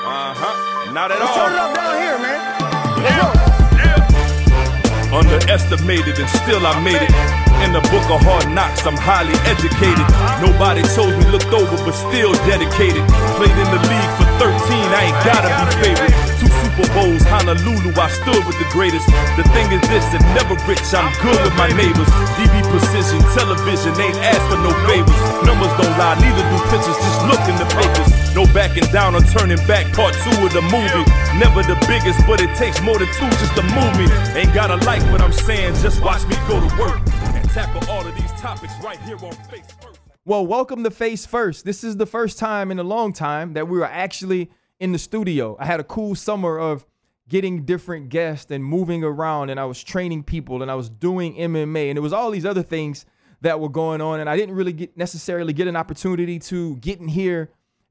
Uh huh. Not at Let's all. turn it up down here, man. Yeah. Underestimated and still I made it. In the book of hard knocks, I'm highly educated. Nobody chose me, looked over, but still dedicated. Played in the league for 13, I ain't gotta be favorite. Two Super Bowls, Honolulu, I stood with the greatest. The thing is this, that never rich, I'm good with my neighbors. DB precision, television, ain't asked for no favors. Numbers don't lie, neither do pictures, just look in the papers. No backing down or turning back, part two of the movie. Never the biggest, but it takes more than two just to move me. Ain't gotta like what I'm saying, just watch me go to work and tackle all of these topics right here on Face First. Well, welcome to Face First. This is the first time in a long time that we were actually in the studio. I had a cool summer of getting different guests and moving around, and I was training people and I was doing MMA, and it was all these other things that were going on, and I didn't really get necessarily get an opportunity to get in here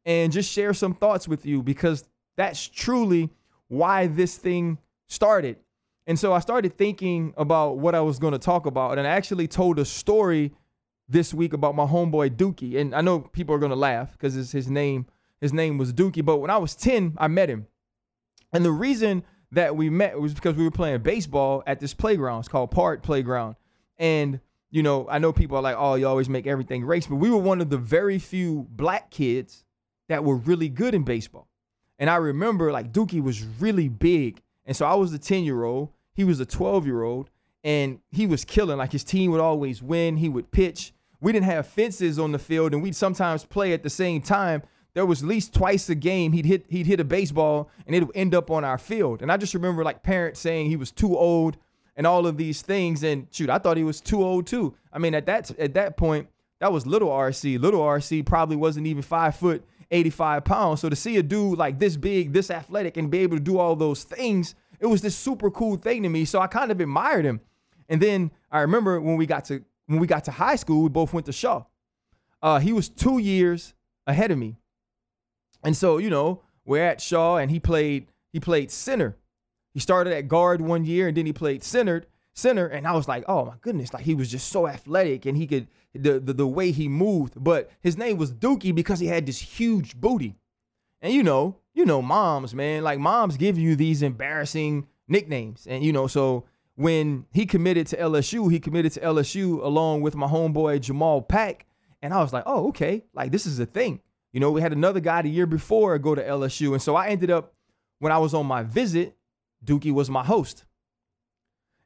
and just share some thoughts with you because that's truly why this thing started. And so I started thinking about what I was going to talk about, and I actually told a story this week about my homeboy Dookie. And I know people are gonna laugh because his name his name was Dookie. But when I was 10, I met him. And the reason that we met was because we were playing baseball at this playground. It's called Park Playground. And you know, I know people are like, oh, you always make everything race, but we were one of the very few black kids that were really good in baseball. And I remember like Dookie was really big. And so I was the 10 year old, he was a 12 year old, and he was killing. Like his team would always win, he would pitch. We didn't have fences on the field, and we'd sometimes play at the same time. There was at least twice a game he'd hit he'd hit a baseball and it would end up on our field. And I just remember like parents saying he was too old and all of these things. And shoot, I thought he was too old too. I mean, at that at that point, that was little RC. Little RC probably wasn't even five foot, 85 pounds. So to see a dude like this big, this athletic, and be able to do all those things, it was this super cool thing to me. So I kind of admired him. And then I remember when we got to when we got to high school, we both went to Shaw. Uh, he was two years ahead of me. And so, you know, we're at Shaw and he played he played center. He started at guard one year and then he played center, center and I was like, "Oh my goodness, like he was just so athletic and he could the the, the way he moved, but his name was Dookie because he had this huge booty." And you know, you know moms, man, like moms give you these embarrassing nicknames. And you know, so when he committed to LSU, he committed to LSU along with my homeboy Jamal Pack, and I was like, "Oh, okay. Like this is a thing." You know, we had another guy the year before go to LSU. And so I ended up, when I was on my visit, Dookie was my host.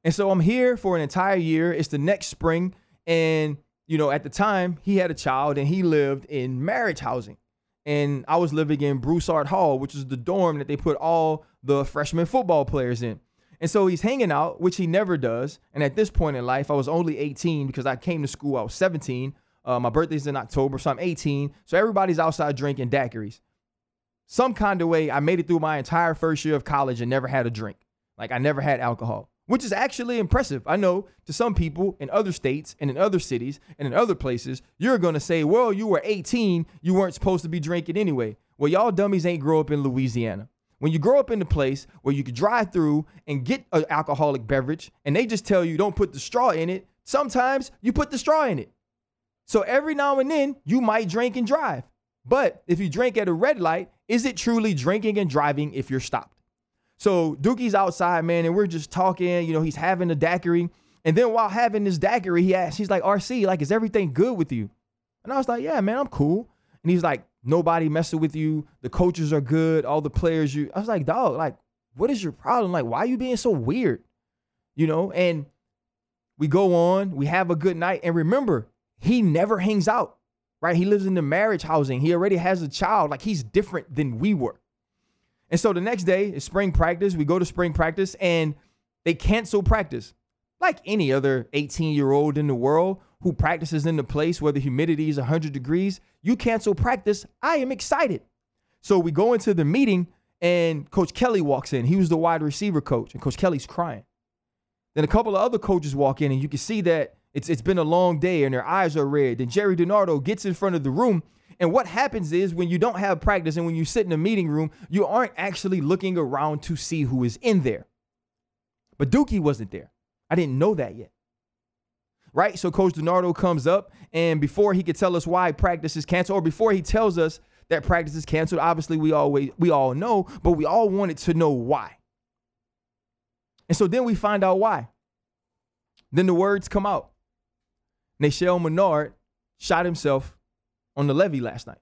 And so I'm here for an entire year. It's the next spring. And, you know, at the time, he had a child and he lived in marriage housing. And I was living in Broussard Hall, which is the dorm that they put all the freshman football players in. And so he's hanging out, which he never does. And at this point in life, I was only 18 because I came to school, I was 17. Uh, my birthday's in October, so I'm 18. So everybody's outside drinking daiquiris. Some kind of way, I made it through my entire first year of college and never had a drink. Like I never had alcohol, which is actually impressive. I know to some people in other states and in other cities and in other places, you're going to say, well, you were 18, you weren't supposed to be drinking anyway. Well, y'all dummies ain't grow up in Louisiana. When you grow up in a place where you could drive through and get an alcoholic beverage and they just tell you don't put the straw in it, sometimes you put the straw in it. So every now and then you might drink and drive. But if you drink at a red light, is it truly drinking and driving if you're stopped? So Dookie's outside, man, and we're just talking. You know, he's having a daiquiri. And then while having this daiquiri, he asks, he's like, RC, like, is everything good with you? And I was like, yeah, man, I'm cool. And he's like, nobody messing with you. The coaches are good. All the players, you. I was like, dog, like, what is your problem? Like, why are you being so weird? You know, and we go on, we have a good night. And remember, he never hangs out, right? He lives in the marriage housing. He already has a child. Like he's different than we were. And so the next day is spring practice. We go to spring practice and they cancel practice. Like any other 18 year old in the world who practices in the place where the humidity is 100 degrees, you cancel practice. I am excited. So we go into the meeting and Coach Kelly walks in. He was the wide receiver coach, and Coach Kelly's crying. Then a couple of other coaches walk in, and you can see that it's it's been a long day and their eyes are red. Then Jerry DiNardo gets in front of the room. And what happens is when you don't have practice and when you sit in a meeting room, you aren't actually looking around to see who is in there. But Dookie wasn't there. I didn't know that yet. Right? So Coach DiNardo comes up, and before he could tell us why practice is canceled, or before he tells us that practice is canceled. Obviously, we always we all know, but we all wanted to know why. And so then we find out why. Then the words come out. Nashel Menard shot himself on the levee last night.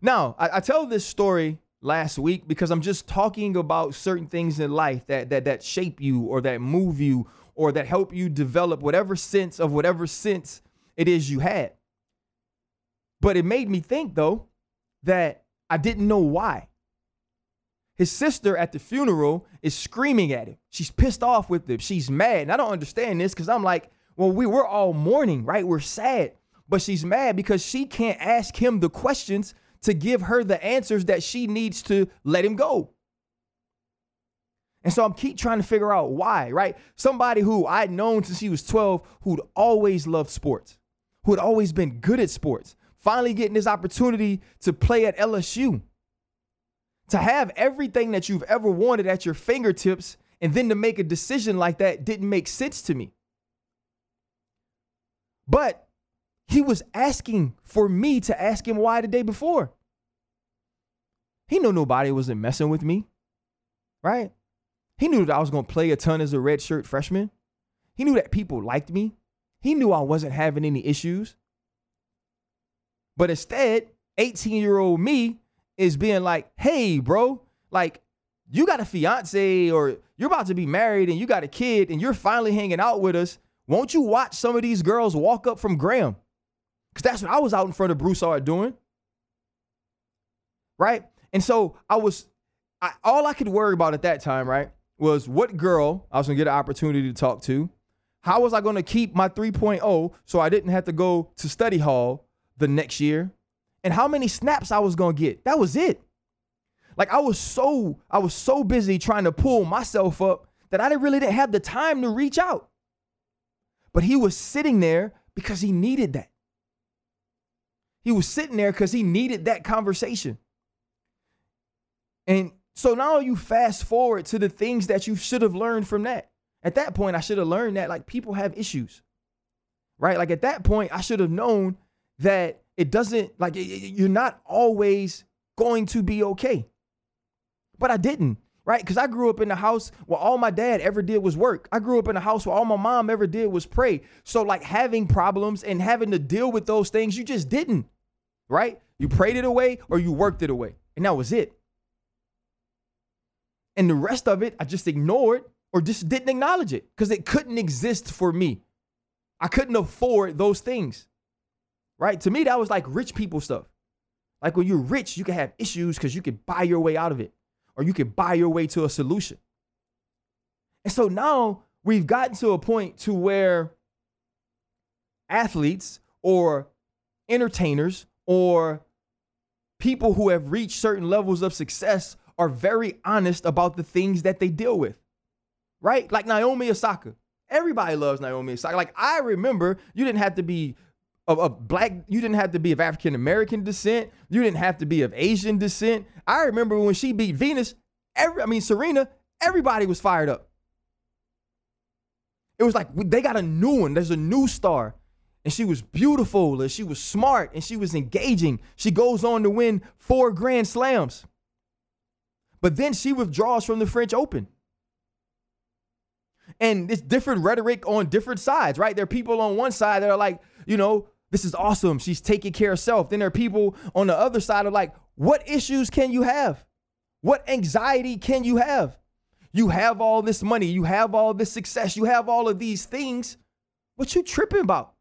Now, I, I, tell this story last week because I'm just talking about certain things in life that that that shape you or that move you or that help you develop whatever sense of whatever sense it is you had. But it made me think though that I didn't know why. His sister at the funeral is screaming at him. She's pissed off with him. She's mad. And I don't understand this because I'm like, well, we were all mourning, right? We're sad. But she's mad because she can't ask him the questions to give her the answers that she needs to let him go. And so I'm keep trying to figure out why, right? Somebody who I'd known since he was 12, who'd always loved sports, who had always been good at sports, finally getting this opportunity to play at LSU. To have everything that you've ever wanted at your fingertips and then to make a decision like that didn't make sense to me. But he was asking for me to ask him why the day before. He knew nobody wasn't messing with me, right? He knew that I was going to play a ton as a redshirt freshman. He knew that people liked me. He knew I wasn't having any issues. But instead, 18 year old me is being like, hey, bro, like, you got a fiance or you're about to be married and you got a kid and you're finally hanging out with us. Won't you watch some of these girls walk up from Graham? Because that's what I was out in front of Bruce Broussard doing. Right? And so I was, I, all I could worry about at that time, right, was what girl I was going to get an opportunity to talk to. How was I going to keep my 3.0 so I didn't have to go to study hall the next year? And how many snaps I was going to get. That was it. Like I was so I was so busy trying to pull myself up that I didn't really didn't have the time to reach out. But he was sitting there because he needed that. He was sitting there because he needed that conversation. And so now you fast forward to the things that you should have learned from that. At that point, I should have learned that like people have issues, right? Like at that point, I should have known that it doesn't, like, you're not always going to be okay. But I didn't, right? Because I grew up in a house where all my dad ever did was work. I grew up in a house where all my mom ever did was pray. So, like, having problems and having to deal with those things, you just didn't right? You prayed it away or you worked it away. And that was it. And the rest of it, I just ignored or just didn't acknowledge it because it couldn't exist for me. I couldn't afford those things, right? To me, that was like rich people stuff. Like when you're rich, you can have issues because you can buy your way out of it or you can buy your way to a solution. And so now we've gotten to a point to where athletes or entertainers or people who have reached certain levels of success are very honest about the things that they deal with, right? Like Naomi Osaka. Everybody loves Naomi Osaka. Like I remember, you didn't have to be of, black, you didn't have to be of African American descent. You didn't have to be of Asian descent. I remember when she beat Venus, every, I mean Serena, everybody was fired up. It was like they got a new one. There's a new star and she was beautiful and she was smart and she was engaging. She goes on to win four Grand Slams. But then she withdraws from the French Open. And it's different rhetoric on different sides, right? There are people on one side that are like, you know, this is awesome. She's taking care of herself. Then there are people on the other side are like, what issues can you have? What anxiety can you have? You have all this money, you have all this success, you have all of these things. What you tripping about?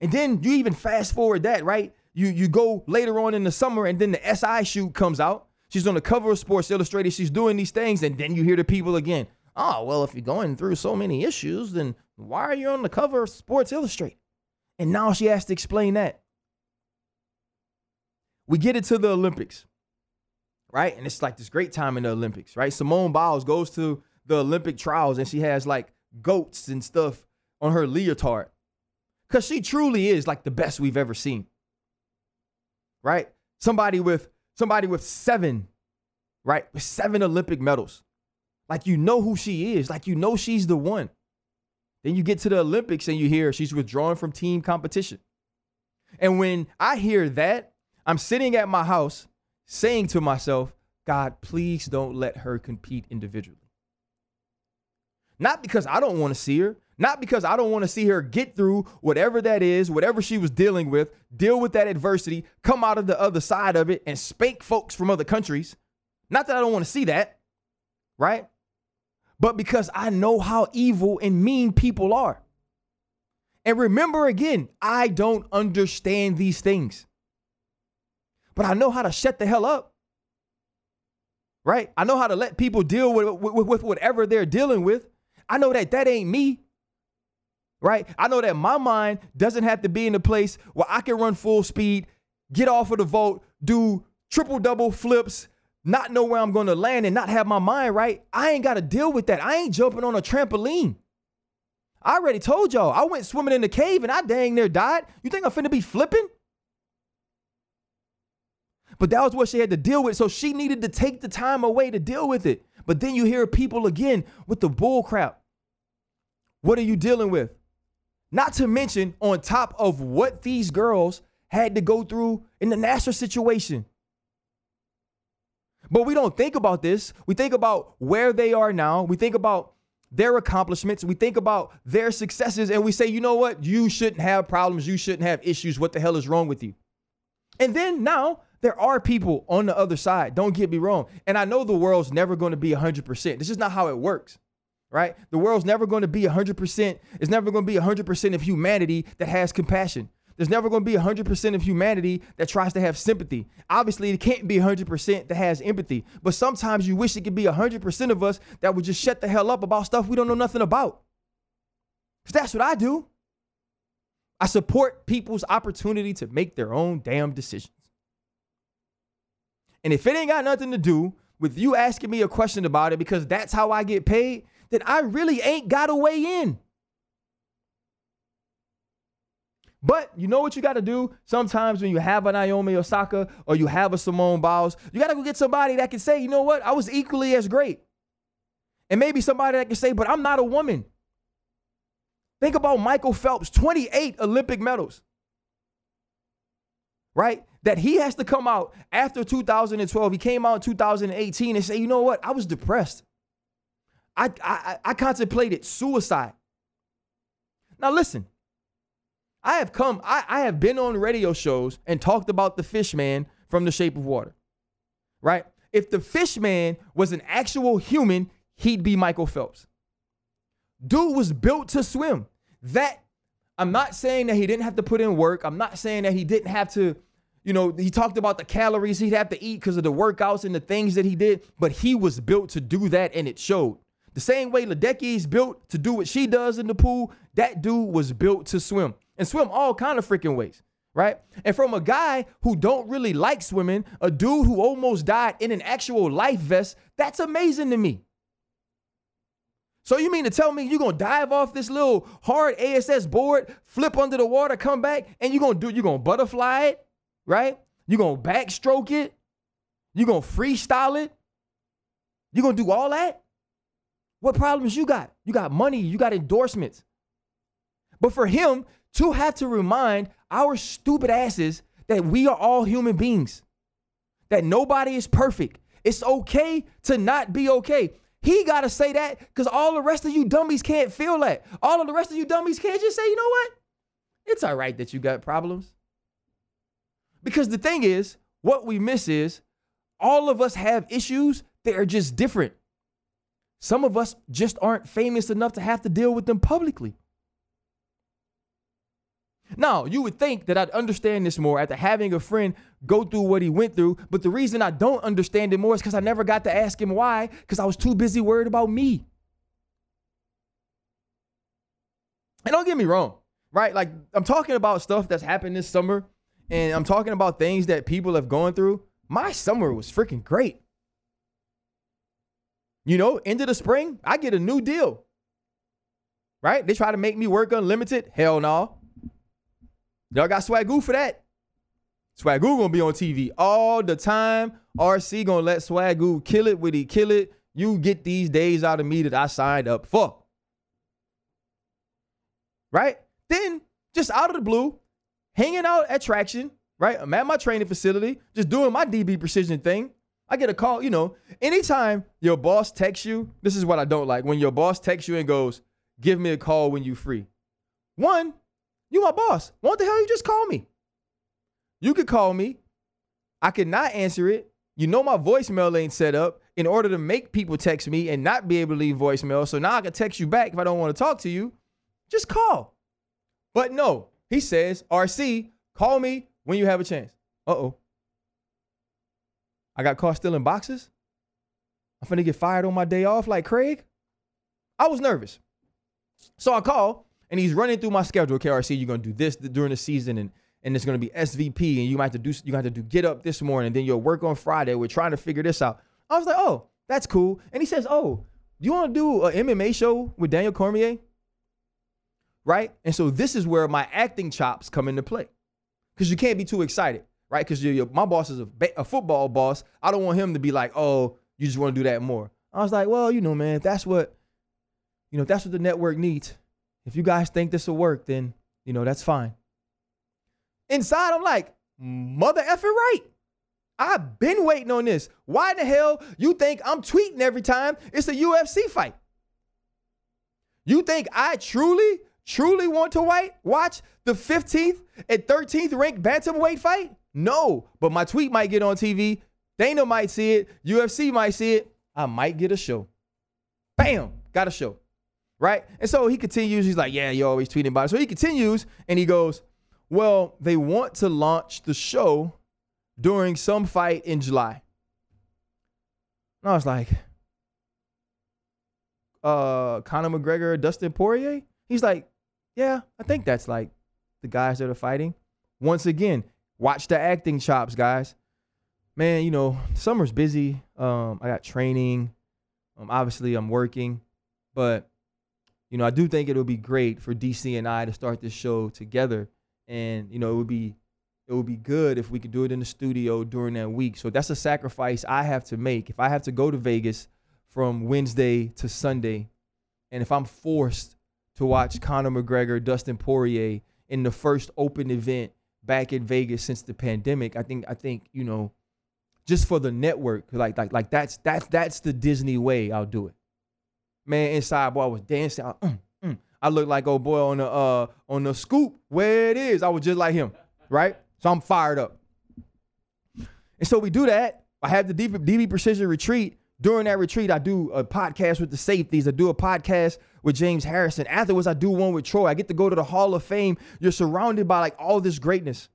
And then you even fast forward that, right? You you go later on in the summer, and then the SI shoot comes out. She's on the cover of Sports Illustrated. She's doing these things, and then you hear the people again. Oh, well, if you're going through so many issues, then why are you on the cover of Sports Illustrated? And now she has to explain that. We get into the Olympics, right? And it's like this great time in the Olympics, right? Simone Biles goes to the Olympic trials and she has like goats and stuff on her leotard because she truly is like the best we've ever seen. Right? Somebody with somebody with seven, right? With seven Olympic medals. Like you know who she is. Like you know she's the one. Then you get to the Olympics and you hear she's withdrawing from team competition. And when I hear that, I'm sitting at my house saying to myself, God, please don't let her compete individually. Not because I don't want to see her, not because I don't want to see her get through whatever that is, whatever she was dealing with, deal with that adversity, come out of the other side of it and spank folks from other countries. Not that I don't want to see that, right? But because I know how evil and mean people are. And remember again, I don't understand these things. But I know how to shut the hell up. Right? I know how to let people deal with, with, with whatever they're dealing with. I know that that ain't me right? I know that my mind doesn't have to be in a place where I can run full speed, get off of the vault, do triple double flips, not know where I'm going to land and not have my mind right. I ain't got to deal with that. I ain't jumping on a trampoline. I already told y'all, I went swimming in the cave and I dang near died. You think I'm finna be flipping? But that was what she had to deal with. So she needed to take the time away to deal with it. But then you hear people again with the bull crap. What are you dealing with? Not to mention, on top of what these girls had to go through in the Nassar situation. But we don't think about this. We think about where they are now. We think about their accomplishments. We think about their successes and we say, you know what? You shouldn't have problems. You shouldn't have issues. What the hell is wrong with you? And then now there are people on the other side. Don't get me wrong. And I know the world's never going to be 100%. This is not how it works right? The world's never going to be 100%. It's never going to be 100% of humanity that has compassion. There's never going to be 100% of humanity that tries to have sympathy. Obviously, it can't be 100% that has empathy. But sometimes you wish it could be 100% of us that would just shut the hell up about stuff we don't know nothing about. Because that's what I do. I support people's opportunity to make their own damn decisions. And if it ain't got nothing to do with you asking me a question about it because that's how I get paid, that I really ain't got a way in. But you know what you got to do? Sometimes when you have a Naomi Osaka or you have a Simone Biles, you got to go get somebody that can say, you know what? I was equally as great. And maybe somebody that can say, but I'm not a woman. Think about Michael Phelps, 28 Olympic medals. Right? That he has to come out after 2012. He came out in 2018 and say, you know what? I was depressed. I, I, I contemplated suicide. Now listen, I have come, I, I have been on radio shows and talked about the fish man from the shape of water. Right? If the fish man was an actual human, he'd be Michael Phelps. Dude was built to swim. That I'm not saying that he didn't have to put in work. I'm not saying that he didn't have to, you know, he talked about the calories he'd have to eat because of the workouts and the things that he did, but he was built to do that and it showed. The same way Ledecky is built to do what she does in the pool, that dude was built to swim and swim all kind of freaking ways, right? And from a guy who don't really like swimming, a dude who almost died in an actual life vest, that's amazing to me. So you mean to tell me you're gonna dive off this little hard ASS board, flip under the water, come back, and you're gonna do you're gonna butterfly it, right? You're gonna backstroke it, you're gonna freestyle it, you're gonna do all that? What problems you got? You got money, you got endorsements. But for him to have to remind our stupid asses that we are all human beings, that nobody is perfect. It's okay to not be okay. He got to say that because all the rest of you dummies can't feel that. All of the rest of you dummies can't just say, you know what? It's all right that you got problems. Because the thing is, what we miss is all of us have issues that are just different. Some of us just aren't famous enough to have to deal with them publicly. Now, you would think that I'd understand this more after having a friend go through what he went through, but the reason I don't understand it more is because I never got to ask him why, because I was too busy worried about me. And don't get me wrong, right? Like, I'm talking about stuff that's happened this summer, and I'm talking about things that people have gone through. My summer was freaking great. You know, end of the spring, I get a new deal. Right? They try to make me work unlimited. Hell no. Y'all got Swagoo for that. Swagoo gonna be on TV all the time. RC gonna let Swagoo kill it with he kill it. You get these days out of me that I signed up for. Right? Then, just out of the blue, hanging out at Traction, right? I'm at my training facility, just doing my DB precision thing. I get a call, you know, anytime your boss texts you, this is what I don't like. When your boss texts you and goes, give me a call when you free. One, you my boss. What the hell you just call me? You could call me. I could not answer it. You know my voicemail ain't set up in order to make people text me and not be able to leave voicemail. So now I can text you back if I don't want to talk to you. Just call. But no, he says, RC, call me when you have a chance. Uh-oh. I got caught stealing boxes. I'm finna get fired on my day off like Craig. I was nervous. So I call and he's running through my schedule. KRC, you're gonna do this during the season and and it's gonna be SVP and you might have to do you have to do get up this morning, then you'll work on Friday. We're trying to figure this out. I was like, oh, that's cool. And he says, oh, do you want to do an MMA show with Daniel Cormier? Right? And so this is where my acting chops come into play. Because you can't be too excited right? Because my boss is a, a football boss. I don't want him to be like, oh, you just want to do that more. I was like, well, you know, man, if that's what, you know, if that's what the network needs. If you guys think this will work, then, you know, that's fine. Inside, I'm like, mother effing right. I've been waiting on this. Why the hell you think I'm tweeting every time it's a UFC fight? You think I truly, truly want to wait, watch the 15th and 13th ranked bantamweight fight? No, but my tweet might get on TV. Dana might see it. UFC might see it. I might get a show. Bam, got a show. Right? And so he continues. He's like, Yeah, you're always tweeting about it. So he continues and he goes, Well, they want to launch the show during some fight in July. And I was like, uh, Conor McGregor, Dustin Poirier? He's like, Yeah, I think that's like the guys that are fighting. Once again, Watch the acting chops, guys. Man, you know, summer's busy. Um, I got training. Um, obviously, I'm working, but you know, I do think it'll be great for DC and I to start this show together. And you know, it would be it would be good if we could do it in the studio during that week. So that's a sacrifice I have to make. If I have to go to Vegas from Wednesday to Sunday, and if I'm forced to watch Conor McGregor, Dustin Poirier in the first open event back in Vegas since the pandemic. I think I think you know, just for the network, like like like that's that's that's the Disney way. I'll do it. Man, inside boy, I was dancing. I, mm, mm. I looked like old boy on the uh on the scoop where it is. I was just like him, right? So I'm fired up. And so we do that. I have the DB, DB Precision Retreat. During that retreat, I do a podcast with the safeties. I do a podcast with James Harrison. Afterwards, I do one with Troy. I get to go to the Hall of Fame. You're surrounded by like all this greatness,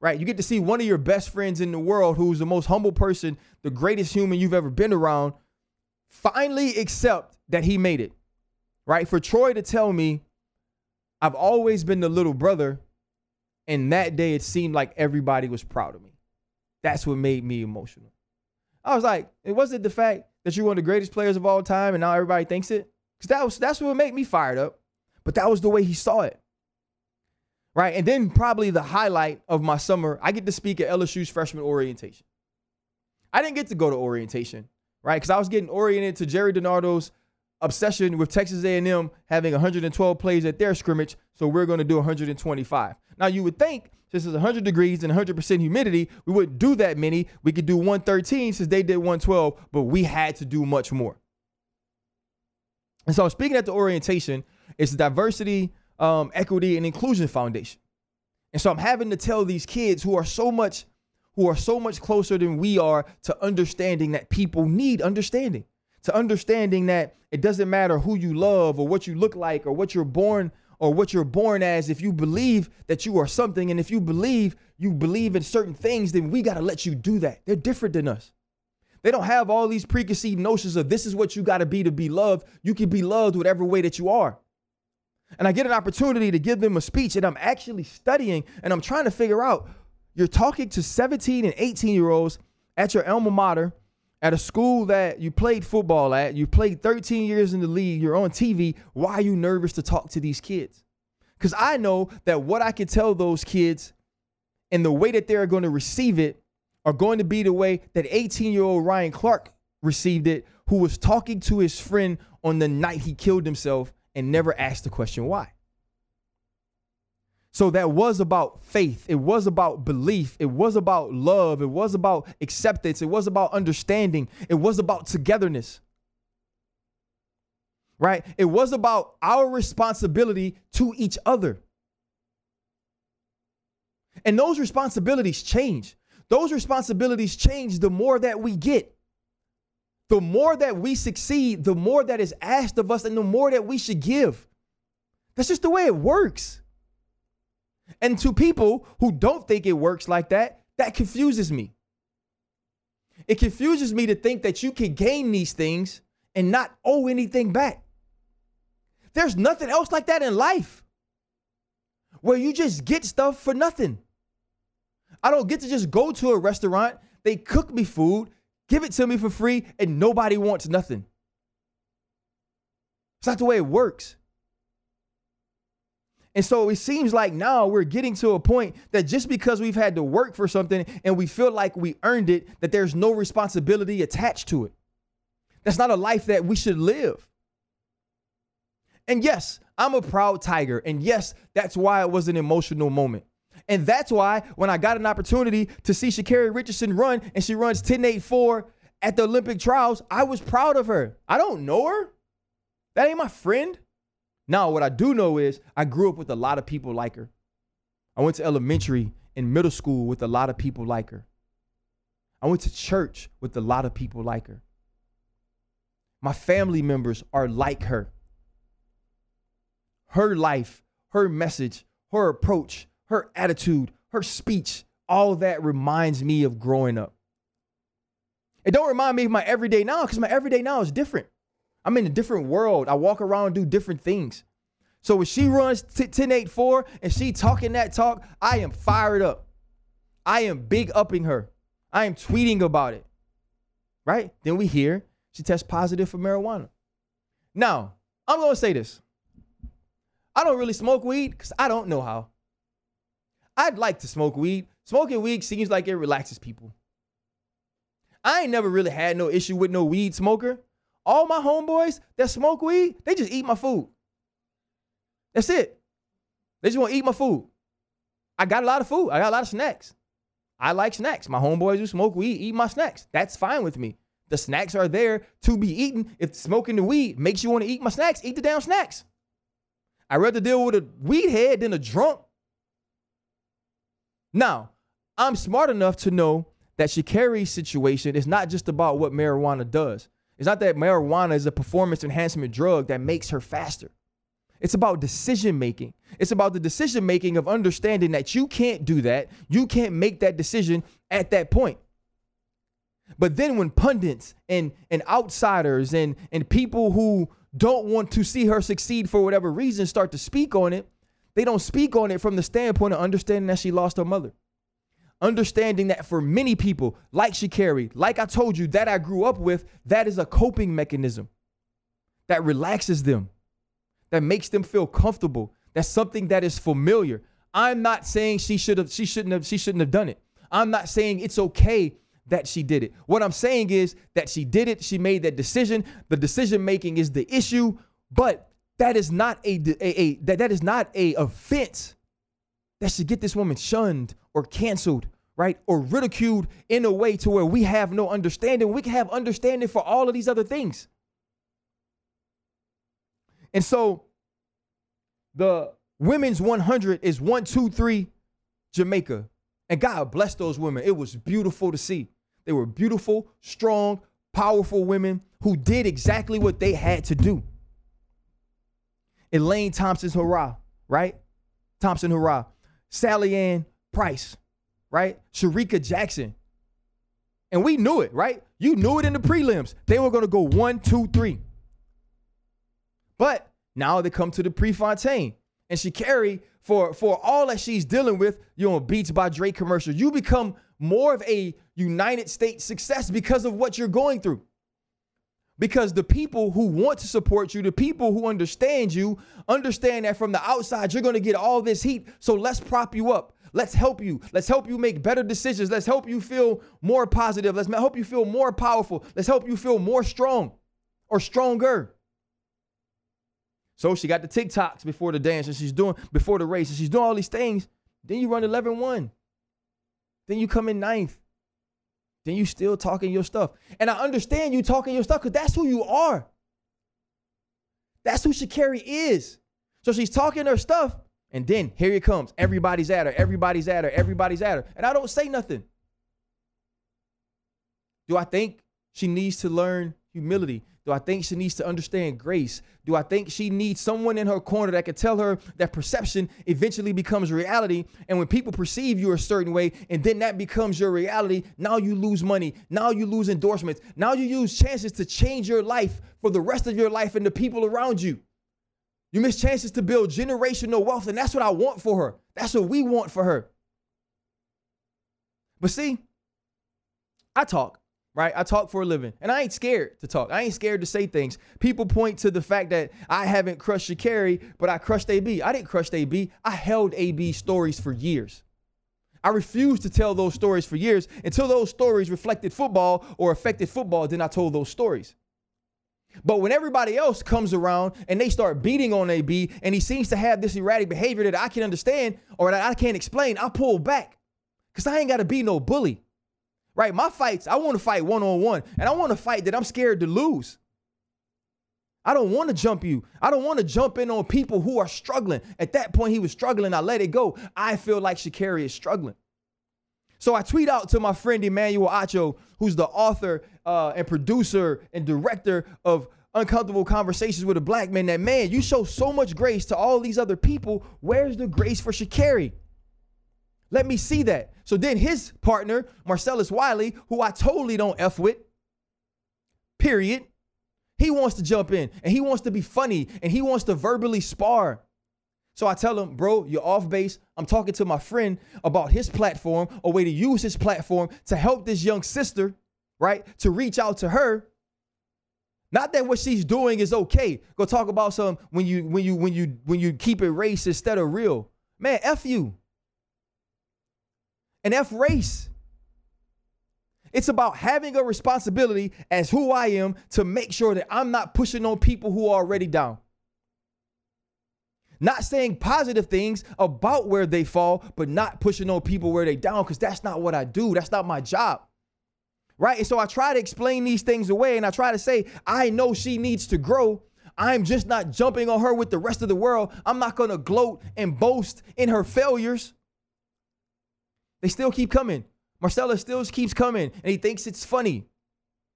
right? You get to see one of your best friends in the world, who's the most humble person, the greatest human you've ever been around, finally accept that he made it, right? For Troy to tell me, I've always been the little brother, and that day it seemed like everybody was proud of me. That's what made me emotional. I was like, it wasn't the fact that you're one of the greatest players of all time and now everybody thinks it. Because that was that's what would make me fired up. But that was the way he saw it. Right. And then probably the highlight of my summer, I get to speak at LSU's freshman orientation. I didn't get to go to orientation, right? Because I was getting oriented to Jerry DiNardo's obsession with Texas A&M having 112 plays at their scrimmage, so we're going to do 125. Now you would think since it's 100 degrees and 100% humidity, we wouldn't do that many. We could do 113 since they did 112, but we had to do much more. And so I'm speaking at the orientation, it's the Diversity, um, Equity, and Inclusion Foundation. And so I'm having to tell these kids who are so much who are so much closer than we are to understanding that people need understanding, to understanding that it doesn't matter who you love or what you look like or what you're born or what you're born as, if you believe that you are something and if you believe you believe in certain things, then we got to let you do that. They're different than us. They don't have all these preconceived notions of this is what you got to be to be loved. You can be loved whatever way that you are. And I get an opportunity to give them a speech, and I'm actually studying and I'm trying to figure out you're talking to 17 and 18 year olds at your alma mater at a school that you played football at, you played 13 years in the league, you're on TV, why are you nervous to talk to these kids? Because I know that what I can tell those kids and the way that they're going to receive it are going to be the way that 18 year old Ryan Clark received it, who was talking to his friend on the night he killed himself and never asked the question why. So that was about faith. It was about belief. It was about love. It was about acceptance. It was about understanding. It was about togetherness. Right? It was about our responsibility to each other. And those responsibilities change. Those responsibilities change the more that we get. The more that we succeed, the more that is asked of us, and the more that we should give. That's just the way it works. And to people who don't think it works like that, that confuses me. It confuses me to think that you can gain these things and not owe anything back. There's nothing else like that in life where you just get stuff for nothing. I don't get to just go to a restaurant, they cook me food, give it to me for free, and nobody wants nothing. It's not the way it works. And so it seems like now we're getting to a point that just because we've had to work for something and we feel like we earned it, that there's no responsibility attached to it. That's not a life that we should live. And yes, I'm a proud tiger. And yes, that's why it was an emotional moment. And that's why when I got an opportunity to see Sha'Carri Richardson run and she runs 10.84 at the Olympic trials, I was proud of her. I don't know her. That ain't my friend. Now, what I do know is I grew up with a lot of people like her. I went to elementary and middle school with a lot of people like her. I went to church with a lot of people like her. My family members are like her. Her life, her message, her approach, her attitude, her speech, all that reminds me of growing up. It don't remind me of my everyday now because my everyday now is different. I'm in a different world. I walk around and do different things. So when she runs 1084 and she talking that talk, I am fired up. I am big upping her. I am tweeting about it. Right? Then we hear she tests positive for marijuana. Now, I'm going to say this. I don't really smoke weed because I don't know how. I'd like to smoke weed. Smoking weed seems like it relaxes people. I ain't never really had no issue with no weed smoker. All my homeboys that smoke weed, they just eat my food. That's it. They just want to eat my food. I got a lot of food. I got a lot of snacks. I like snacks. My homeboys who smoke weed eat my snacks. That's fine with me. The snacks are there to be eaten. If smoking the weed makes you want to eat my snacks, eat the damn snacks. I'd rather deal with a weed head than a drunk. Now, I'm smart enough to know that Sha'Carri's situation is not just about what marijuana does. It's not that marijuana is a performance enhancement drug that makes her faster. It's about decision making. It's about the decision making of understanding that you can't do that. You can't make that decision at that point. But then when pundits and, and outsiders and, and people who don't want to see her succeed for whatever reason start to speak on it, they don't speak on it from the standpoint of understanding that she lost her mother understanding that for many people, like Sha'Carri, like I told you, that I grew up with, that is a coping mechanism that relaxes them, that makes them feel comfortable. That's something that is familiar. I'm not saying she should have, she shouldn't have, she shouldn't have done it. I'm not saying it's okay that she did it. What I'm saying is that she did it. She made that decision. The decision making is the issue, but that is not a, a, a that, that is not a offense that should get this woman shunned or canceled, right? Or ridiculed in a way to where we have no understanding. We can have understanding for all of these other things. And so the women's 100 is one, two, three, Jamaica. And God bless those women. It was beautiful to see. They were beautiful, strong, powerful women who did exactly what they had to do. Elaine Thompson-Herah, right? Thompson-Herah. Sally Ann Price, right? Shericka Jackson. And we knew it, right? You knew it in the prelims. They were going to go one, two, three. But now they come to the Prefontaine. And Sha'Carri, for, for all that she's dealing with, you know, Beats by Dre commercial, you become more of a United States success because of what you're going through. Because the people who want to support you, the people who understand you, understand that from the outside, you're going to get all this heat. So let's prop you up. Let's help you. Let's help you make better decisions. Let's help you feel more positive. Let's help you feel more powerful. Let's help you feel more strong or stronger. So she got the TikToks before the dance and she's doing before the race and she's doing all these things. Then you run 11 1. Then you come in ninth. Then you still talking your stuff. And I understand you talking your stuff because that's who you are. That's who Sha'Carri is. So she's talking her stuff, and then here it comes. Everybody's at her. Everybody's at her. Everybody's at her. And I don't say nothing. Do I think she needs to learn humility? Do I think she needs to understand grace? Do I think she needs someone in her corner that can tell her that perception eventually becomes reality? And when people perceive you a certain way and then that becomes your reality, now you lose money. Now you lose endorsements. Now you use chances to change your life for the rest of your life and the people around you. You miss chances to build generational wealth. And that's what I want for her. That's what we want for her. But see, I talk right? I talk for a living and I ain't scared to talk. I ain't scared to say things. People point to the fact that I haven't crushed Sha'Carri, but I crushed AB. I didn't crush AB. I held AB stories for years. I refused to tell those stories for years until those stories reflected football or affected football. Then I told those stories. But when everybody else comes around and they start beating on AB and he seems to have this erratic behavior that I can understand or that I can't explain, I pull back because I ain't got to be no bully right? My fights, I want to fight one on one, and I want to fight that I'm scared to lose. I don't want to jump you. I don't want to jump in on people who are struggling. At that point, he was struggling. I let it go. I feel like Sha'Carri is struggling. So I tweet out to my friend Emmanuel Acho, who's the author uh, and producer and director of Uncomfortable Conversations with a Black Man, that man, you show so much grace to all these other people. Where's the grace for Sha'Carri? Let me see that. So then his partner, Marcellus Wiley, who I totally don't F with, period, he wants to jump in and he wants to be funny and he wants to verbally spar. So I tell him, bro, you're off base. I'm talking to my friend about his platform, a way to use his platform to help this young sister, right? To reach out to her. Not that what she's doing is okay. Go talk about some when you when you when you when you keep it race instead of real. Man, F you an F race. It's about having a responsibility as who I am to make sure that I'm not pushing on people who are already down. Not saying positive things about where they fall, but not pushing on people where they down, because that's not what I do. That's not my job. Right? And so I try to explain these things away and I try to say, I know she needs to grow. I'm just not jumping on her with the rest of the world. I'm not going to gloat and boast in her failures. They still keep coming. Marcellus still keeps coming and he thinks it's funny,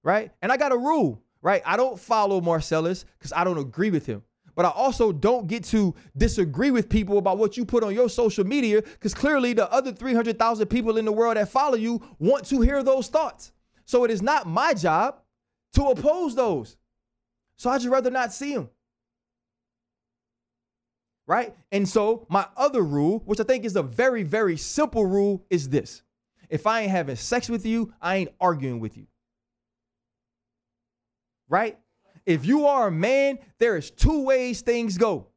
right? And I got a rule, right? I don't follow Marcellus because I don't agree with him. But I also don't get to disagree with people about what you put on your social media because clearly the other 300,000 people in the world that follow you want to hear those thoughts. So it is not my job to oppose those. So I'd just rather not see them right? And so my other rule, which I think is a very, very simple rule, is this. If I ain't having sex with you, I ain't arguing with you. Right? If you are a man, there is two ways things go.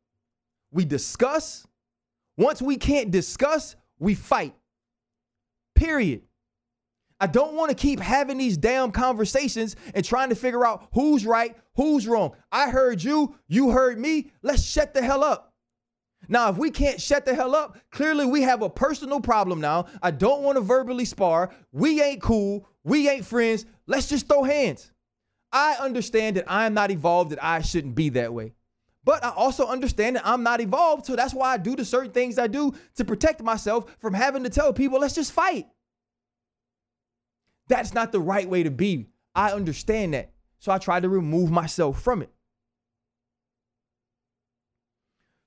We discuss. Once we can't discuss, we fight. Period. I don't want to keep having these damn conversations and trying to figure out who's right, who's wrong. I heard you, you heard me. Let's shut the hell up. Now, if we can't shut the hell up, clearly we have a personal problem now. I don't want to verbally spar. We ain't cool. We ain't friends. Let's just throw hands. I understand that I am not evolved, that I shouldn't be that way. But I also understand that I'm not evolved. So that's why I do the certain things I do to protect myself from having to tell people, let's just fight. That's not the right way to be. I understand that. So I try to remove myself from it.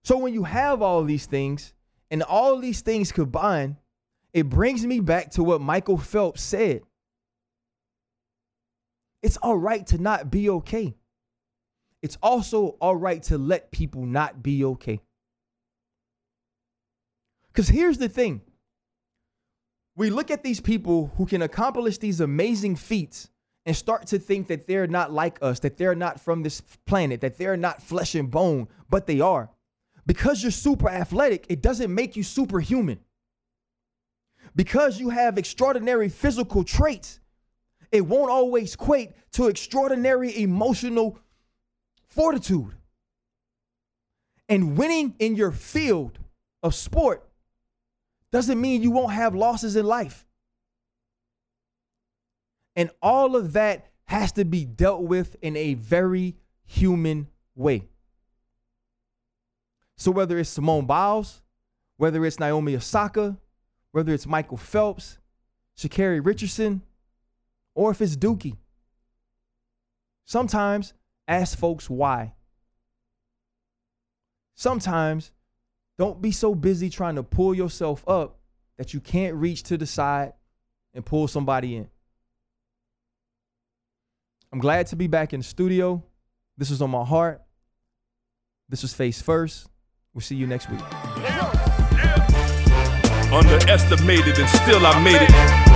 So when you have all these things and all these things combined, it brings me back to what Michael Phelps said. It's all right to not be okay. It's also all right to let people not be okay. Because here's the thing we look at these people who can accomplish these amazing feats and start to think that they're not like us, that they're not from this planet, that they're not flesh and bone, but they are because you're super athletic, it doesn't make you superhuman. Because you have extraordinary physical traits, it won't always equate to extraordinary emotional fortitude. And winning in your field of sport doesn't mean you won't have losses in life. And all of that has to be dealt with in a very human way. So whether it's Simone Biles, whether it's Naomi Osaka, whether it's Michael Phelps, Sha'Carri Richardson, or if it's Dookie, sometimes ask folks why. Sometimes don't be so busy trying to pull yourself up that you can't reach to the side and pull somebody in. I'm glad to be back in the studio. This was on my heart. This was Face First. We'll see you next week. Underestimated and still I made it.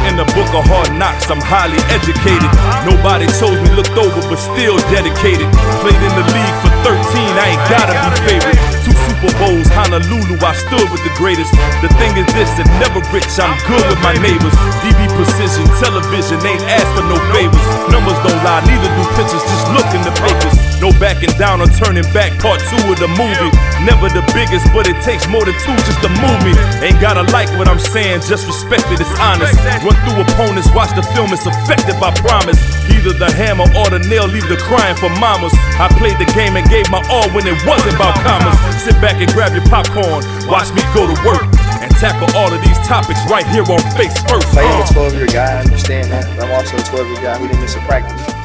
In the book of hard knocks, I'm highly educated. Nobody chose me, looked over, but still dedicated. Played in the league for 13, I ain't gotta be favorite. Two Super Bowls, Honolulu, I stood with the greatest. The thing is this, that never rich, I'm good with my neighbors. DB precision, television, ain't asked for no favors. Numbers don't lie, neither do pictures, just look in the papers. No backing down or turning back, part two of the movie. Never the biggest, but it takes more than two just to move me. Ain't gotta like what I'm saying, just respect it, it's honest. Run through opponents, watch the film, it's effective, I promise. Either the hammer or the nail, leave the crying for mamas. I played the game and gave my all when it wasn't about commas. Sit back and grab your popcorn, watch me go to work. And tackle all of these topics right here on Face First. I am a 12 year guy, I understand that. But I'm also a 12 year guy who didn't miss a practice.